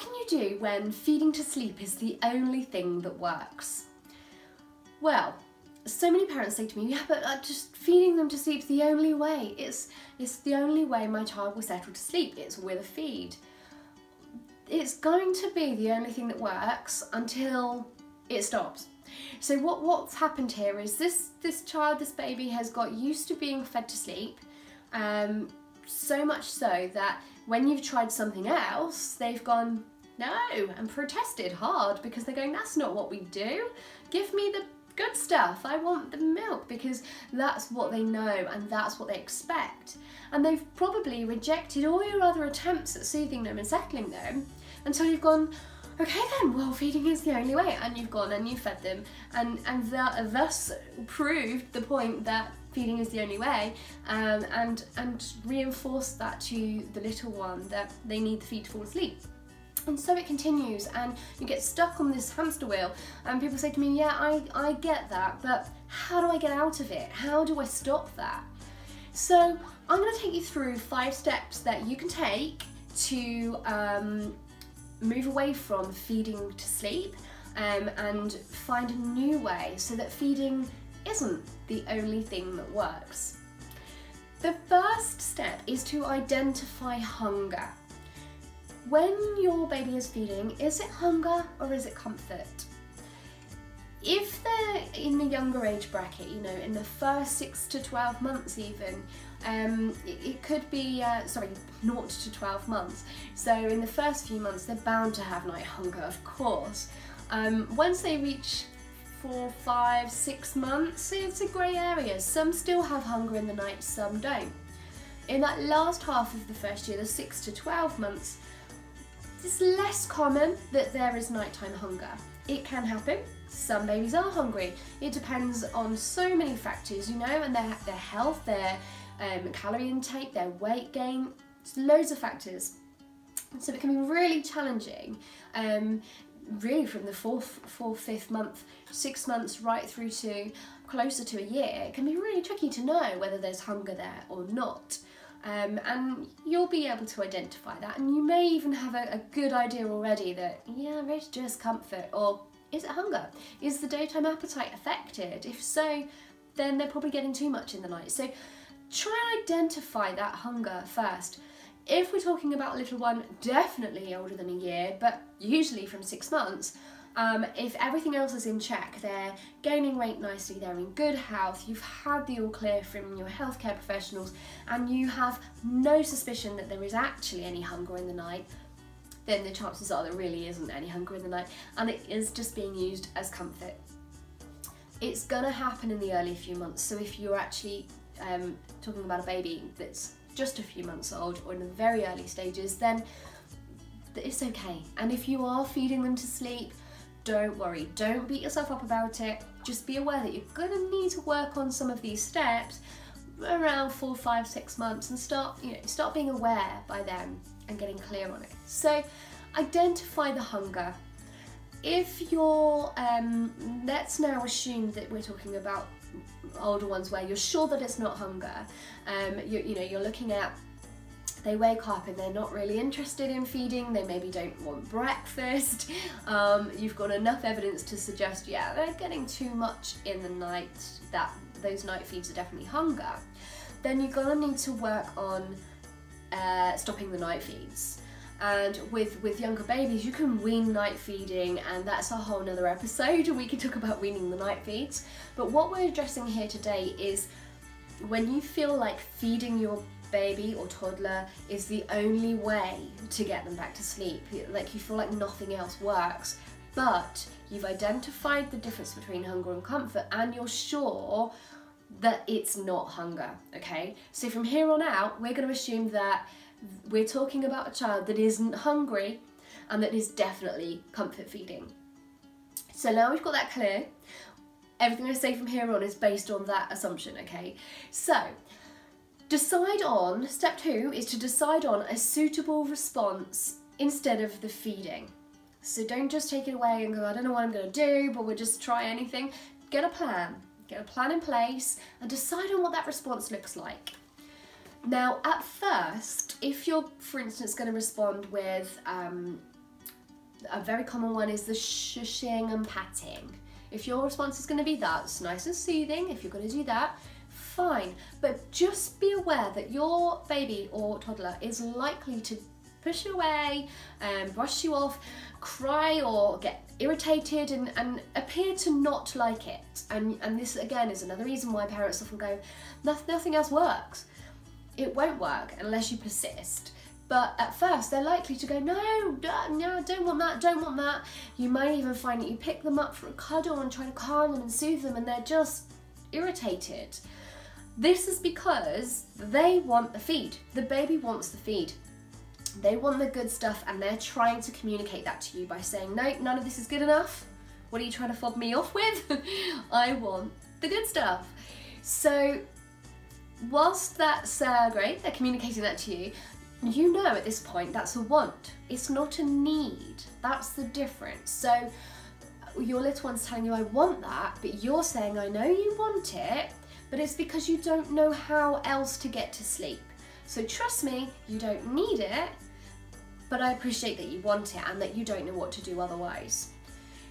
what can you do when feeding to sleep is the only thing that works? Well, so many parents say to me, yeah, but uh, just feeding them to sleep is the only way. It's, it's the only way my child will settle to sleep. It's with a feed. It's going to be the only thing that works until it stops. So what, what's happened here is this, this child, this baby has got used to being fed to sleep, um, so much so that when you've tried something else, they've gone, no, and protested hard because they're going, that's not what we do. Give me the good stuff. I want the milk because that's what they know and that's what they expect. And they've probably rejected all your other attempts at soothing them and settling them until you've gone, okay then, well feeding is the only way. And you've gone and you fed them and, and that, thus proved the point that feeding is the only way um, and, and reinforced that to the little one that they need the feed to fall asleep. And so it continues and you get stuck on this hamster wheel and people say to me, yeah, I, I get that, but how do I get out of it? How do I stop that? So I'm gonna take you through five steps that you can take to um, move away from feeding to sleep um, and find a new way so that feeding isn't the only thing that works. The first step is to identify hunger. When your baby is feeding, is it hunger or is it comfort? If they're in the younger age bracket, you know, in the first six to 12 months even, um, it, could be, uh, sorry, 0 to 12 months. So in the first few months, they're bound to have night hunger, of course. Um, once they reach four, five, six months, it's a grey area. Some still have hunger in the night, some don't. In that last half of the first year, the six to 12 months, it's less common that there is nighttime hunger. It can happen. Some babies are hungry. It depends on so many factors, you know, and their, their health, their um, calorie intake, their weight gain, loads of factors. So it can be really challenging, um, really from the fourth, fourth, fifth month, six months right through to closer to a year. It can be really tricky to know whether there's hunger there or not. Um, and you'll be able to identify that and you may even have a, a good idea already that yeah it's just comfort or is it hunger is the daytime appetite affected if so then they're probably getting too much in the night so try and identify that hunger first if we're talking about a little one definitely older than a year but usually from six months um, if everything else is in check, they're gaining weight nicely, they're in good health, you've had the all clear from your healthcare professionals, and you have no suspicion that there is actually any hunger in the night, then the chances are there really isn't any hunger in the night, and it is just being used as comfort. It's gonna happen in the early few months, so if you're actually um, talking about a baby that's just a few months old or in the very early stages, then it's okay. And if you are feeding them to sleep, don't worry, don't beat yourself up about it. Just be aware that you're gonna need to work on some of these steps around four, five, six months and start, you know, start being aware by then and getting clear on it. So identify the hunger. If you're, um, let's now assume that we're talking about older ones where you're sure that it's not hunger. Um, you, you know, you're looking at they wake up and they're not really interested in feeding, they maybe don't want breakfast, um, you've got enough evidence to suggest, yeah, they're getting too much in the night, that those night feeds are definitely hunger, then you're gonna need to work on uh, stopping the night feeds. And with, with younger babies, you can wean night feeding, and that's a whole nother episode. We can talk about weaning the night feeds. But what we're addressing here today is when you feel like feeding your baby or toddler is the only way to get them back to sleep. Like you feel like nothing else works, but you've identified the difference between hunger and comfort and you're sure that it's not hunger, okay? So from here on out, we're going to assume that we're talking about a child that isn't hungry and that is definitely comfort feeding. So now we've got that clear, everything I say from here on is based on that assumption, okay? So Decide on, step two is to decide on a suitable response instead of the feeding. So don't just take it away and go, I don't know what I'm going to do, but we'll just try anything. Get a plan. Get a plan in place and decide on what that response looks like. Now, at first, if you're, for instance, going to respond with um, a very common one is the shushing and patting. If your response is going to be that, it's nice and soothing. If you're going to do that, fine. But just be aware that your baby or toddler is likely to push you away, um, brush you off, cry or get irritated and, and appear to not like it. And, and this again is another reason why parents often go, nothing else works. It won't work unless you persist. But at first, they're likely to go, no, no, don't want that, don't want that. You might even find that you pick them up for a cuddle and try to calm them and soothe them, and they're just irritated. This is because they want the feed. The baby wants the feed. They want the good stuff, and they're trying to communicate that to you by saying, no, none of this is good enough. What are you trying to fob me off with? I want the good stuff. So, whilst that's uh, great, they're communicating that to you, you know at this point that's a want. It's not a need. That's the difference. So your little one's telling you, I want that, but you're saying, I know you want it, but it's because you don't know how else to get to sleep. So trust me, you don't need it, but I appreciate that you want it and that you don't know what to do otherwise.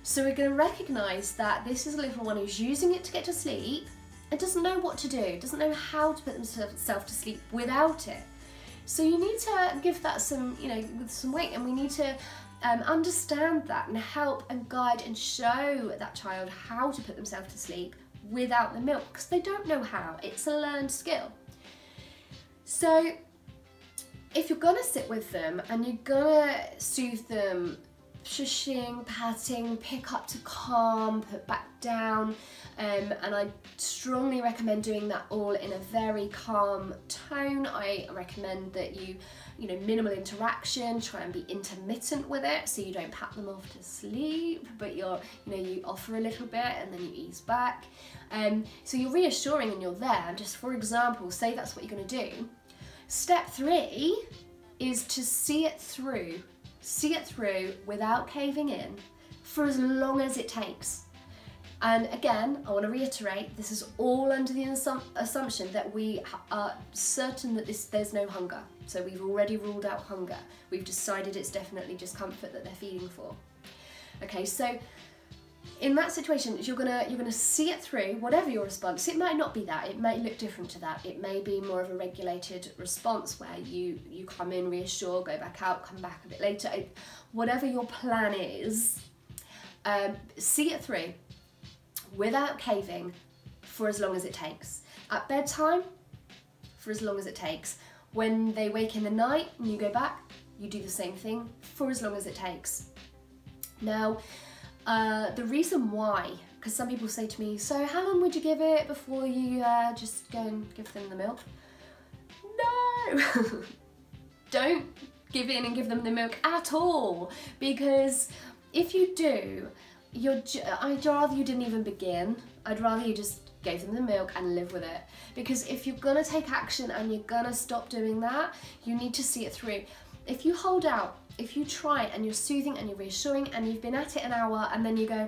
So we're going to recognize that this is a little one who's using it to get to sleep and doesn't know what to do, doesn't know how to put themselves to sleep without it. So you need to give that some, you know, with some weight, and we need to um, understand that and help and guide and show that child how to put themselves to sleep without the milk because they don't know how. It's a learned skill. So if you're gonna sit with them and you're gonna soothe them, shushing, patting, pick up to calm, put back down, um, and I strongly recommend doing that all in a very calm tone. I recommend that you, you know, minimal interaction, try and be intermittent with it so you don't pat them off to sleep, but you're, you know, you offer a little bit and then you ease back. Um, so you're reassuring and you're there. And just for example, say that's what you're going to do. Step three is to see it through. See it through without caving in for as long as it takes. And again, I want to reiterate, this is all under the assum assumption that we are certain that this, there's no hunger. So we've already ruled out hunger. We've decided it's definitely just comfort that they're feeding for. Okay, so in that situation, you're gonna you're gonna see it through, whatever your response. It might not be that. It may look different to that. It may be more of a regulated response where you you come in, reassure, go back out, come back a bit later. Whatever your plan is, um, see it through without caving for as long as it takes. At bedtime, for as long as it takes. When they wake in the night and you go back, you do the same thing for as long as it takes. Now, uh, the reason why, because some people say to me, so how long would you give it before you uh, just go and give them the milk? No! Don't give in and give them the milk at all because if you do, you're I'd rather you didn't even begin. I'd rather you just gave them the milk and live with it. Because if you're gonna take action and you're gonna stop doing that, you need to see it through. If you hold out, if you try and you're soothing and you're reassuring and you've been at it an hour and then you go,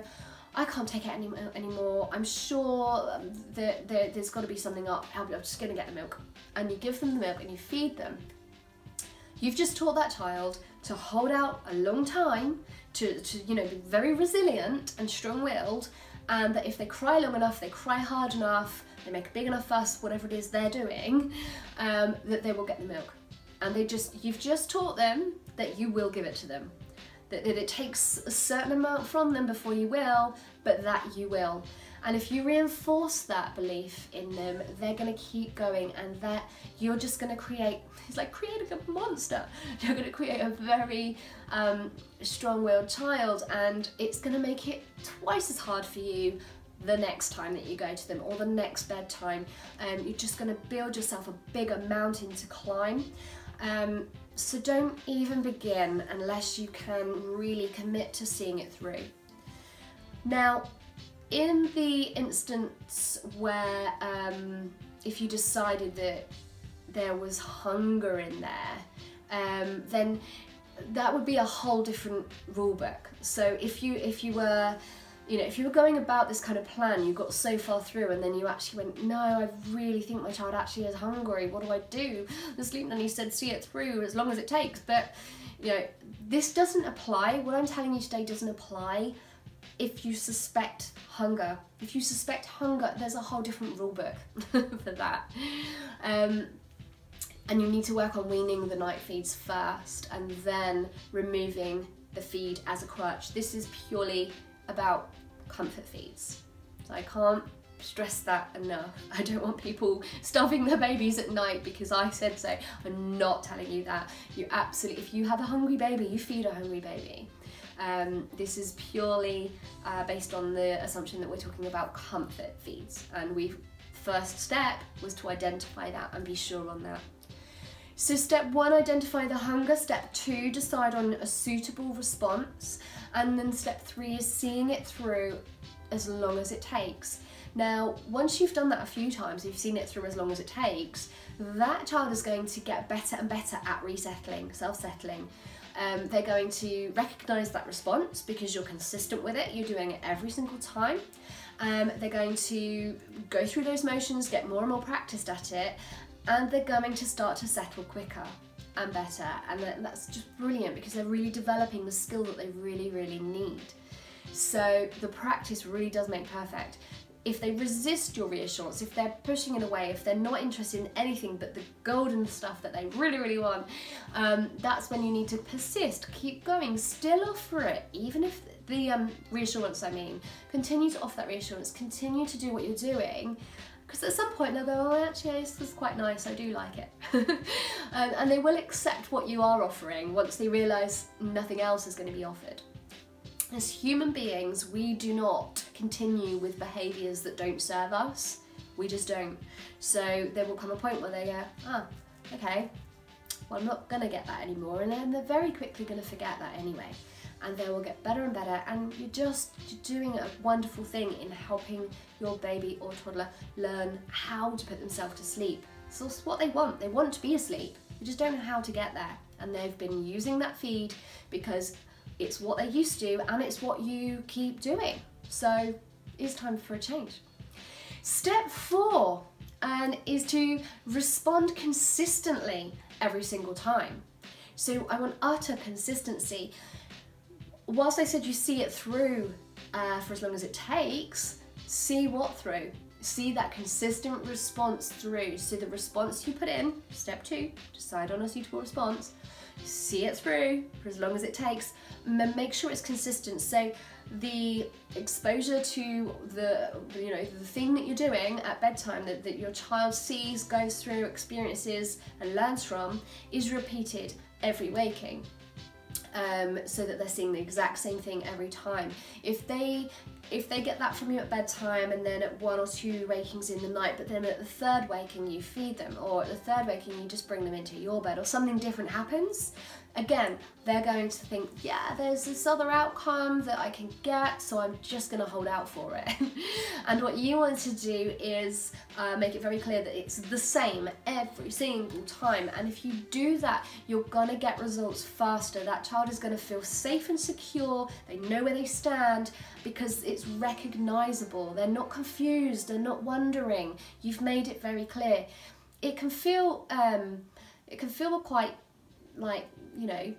I can't take it any, anymore. I'm sure um, that, that there's got to be something up. I'm just going to get the milk. And you give them the milk and you feed them. You've just taught that child to hold out a long time to, to you know, be very resilient and strong-willed, and that if they cry long enough, they cry hard enough, they make a big enough fuss, whatever it is they're doing, um, that they will get the milk. And they just, you've just taught them that you will give it to them. That, that it takes a certain amount from them before you will, but that you will. And if you reinforce that belief in them, they're going to keep going and that you're just going to create, it's like creating a monster. You're going to create a very um, strong-willed child and it's going to make it twice as hard for you the next time that you go to them or the next bedtime. Um, you're just going to build yourself a bigger mountain to climb. Um, so don't even begin unless you can really commit to seeing it through. Now, in the instance where um, if you decided that there was hunger in there, um, then that would be a whole different rule book. So if you if you were you know, if you were going about this kind of plan, you got so far through and then you actually went, no, I really think my child actually is hungry. What do I do? The sleep nanny said see it through as long as it takes, but you know, this doesn't apply. What I'm telling you today doesn't apply if you suspect hunger. If you suspect hunger, there's a whole different rule book for that. Um, and you need to work on weaning the night feeds first and then removing the feed as a crutch. This is purely about comfort feeds. I can't stress that enough. I don't want people stuffing their babies at night because I said so. I'm not telling you that. You absolutely, if you have a hungry baby, you feed a hungry baby. Um, this is purely uh, based on the assumption that we're talking about comfort feeds, and we first step was to identify that and be sure on that. So, step one, identify the hunger. Step two, decide on a suitable response. And then step three is seeing it through as long as it takes. Now, once you've done that a few times, you've seen it through as long as it takes, that child is going to get better and better at resettling, self settling. Um, they're going to recognize that response because you're consistent with it, you're doing it every single time. Um, they're going to go through those motions, get more and more practiced at it, and they're going to start to settle quicker and better. And that's just brilliant because they're really developing the skill that they really, really need. So the practice really does make perfect if they resist your reassurance, if they're pushing it away, if they're not interested in anything but the golden stuff that they really, really want, um, that's when you need to persist, keep going, still offer it, even if the um, reassurance, I mean, continue to offer that reassurance, continue to do what you're doing. Because at some point they'll go, oh, actually, this is quite nice, I do like it. um, and they will accept what you are offering once they realise nothing else is going to be offered as human beings, we do not continue with behaviours that don't serve us. We just don't. So there will come a point where they go, ah, okay, well, I'm not going to get that anymore. And then they're very quickly going to forget that anyway. And they will get better and better. And you're just you're doing a wonderful thing in helping your baby or toddler learn how to put themselves to sleep. So it's what they want. They want to be asleep. They just don't know how to get there. And they've been using that feed because it's what they're used to and it's what you keep doing. So it's time for a change. Step four and is to respond consistently every single time. So I want utter consistency. Whilst I said you see it through uh, for as long as it takes, see what through. See that consistent response through. So the response you put in, step two, decide on a suitable response, see it through for as long as it takes, make sure it's consistent. So the exposure to the you know the thing that you're doing at bedtime that, that your child sees, goes through, experiences and learns from is repeated every waking. Um, so that they're seeing the exact same thing every time. If they if they get that from you at bedtime and then at one or two wakings in the night, but then at the third waking you feed them, or at the third waking you just bring them into your bed, or something different happens, again, they're going to think, yeah, there's this other outcome that I can get, so I'm just going to hold out for it. and what you want to do is uh, make it very clear that it's the same every single time. And if you do that, you're going to get results faster. That child is going to feel safe and secure, they know where they stand because it's recognizable. They're not confused, they're not wondering. You've made it very clear. It can feel. Um, it can feel quite like you know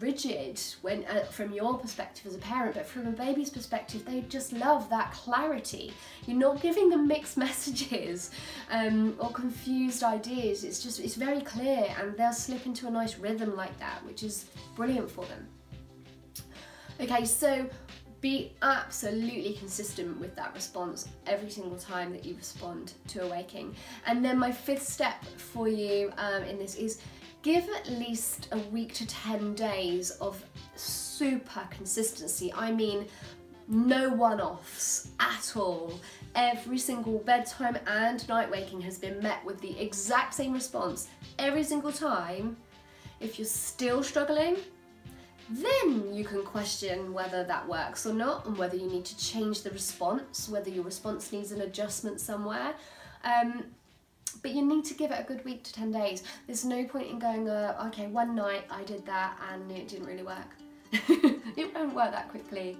rigid when uh, from your perspective as a parent but from a baby's perspective they just love that clarity you're not giving them mixed messages um, or confused ideas it's just it's very clear and they'll slip into a nice rhythm like that which is brilliant for them okay so be absolutely consistent with that response every single time that you respond to a waking and then my fifth step for you um, in this is give at least a week to 10 days of super consistency. I mean, no one offs at all. Every single bedtime and night waking has been met with the exact same response every single time. If you're still struggling, then you can question whether that works or not and whether you need to change the response, whether your response needs an adjustment somewhere. Um, but you need to give it a good week to 10 days. There's no point in going, uh, okay, one night I did that and it didn't really work. it won't work that quickly.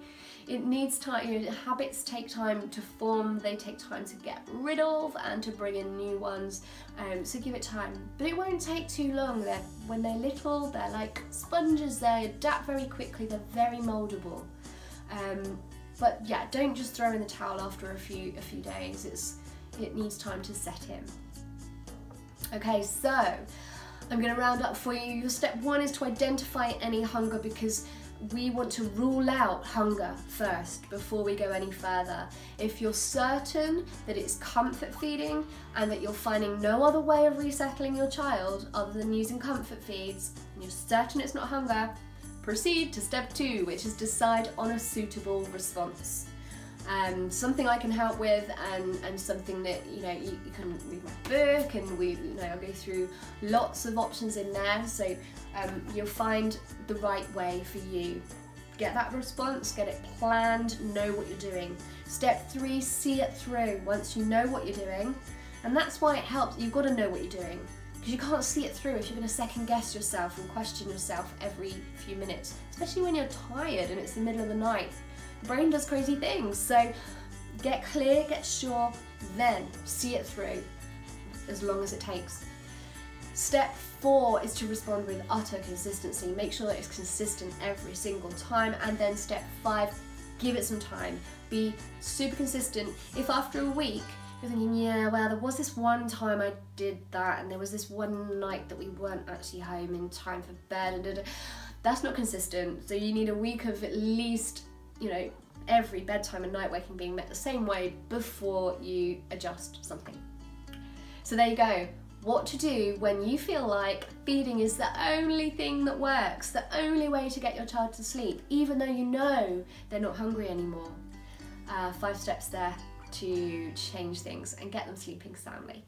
It needs time, you know, habits take time to form, they take time to get rid of and to bring in new ones. Um, so give it time. But it won't take too long. They're, when they're little, they're like sponges, they adapt very quickly, they're very moldable. Um, but yeah, don't just throw in the towel after a few a few days. It's it needs time to set in. Okay, so I'm going to round up for you. Your step one is to identify any hunger because we want to rule out hunger first before we go any further. If you're certain that it's comfort feeding and that you're finding no other way of resettling your child other than using comfort feeds, and you're certain it's not hunger, proceed to step two, which is decide on a suitable response um, something I can help with and, and something that you know you, you, can read my book and we you know I'll go through lots of options in there. So um, you'll find the right way for you. Get that response get it planned know what you're doing. Step three see it through. Once you know what you're doing and that's why it helps you've got to know what you're doing. Because you can't see it through if you're going to second guess yourself and question yourself every few minutes especially when you're tired and it's the middle of the night brain does crazy things. So get clear, get sure, then see it through as long as it takes. Step four is to respond with utter consistency. Make sure that it's consistent every single time. And then step five, give it some time. Be super consistent. If after a week you're thinking, yeah, well, there was this one time I did that, and there was this one night that we weren't actually home in time for bed, that's not consistent. So you need a week of at least you know, every bedtime and night waking being met the same way before you adjust something. So there you go. What to do when you feel like feeding is the only thing that works, the only way to get your child to sleep, even though you know they're not hungry anymore. Uh, five steps there to change things and get them sleeping soundly.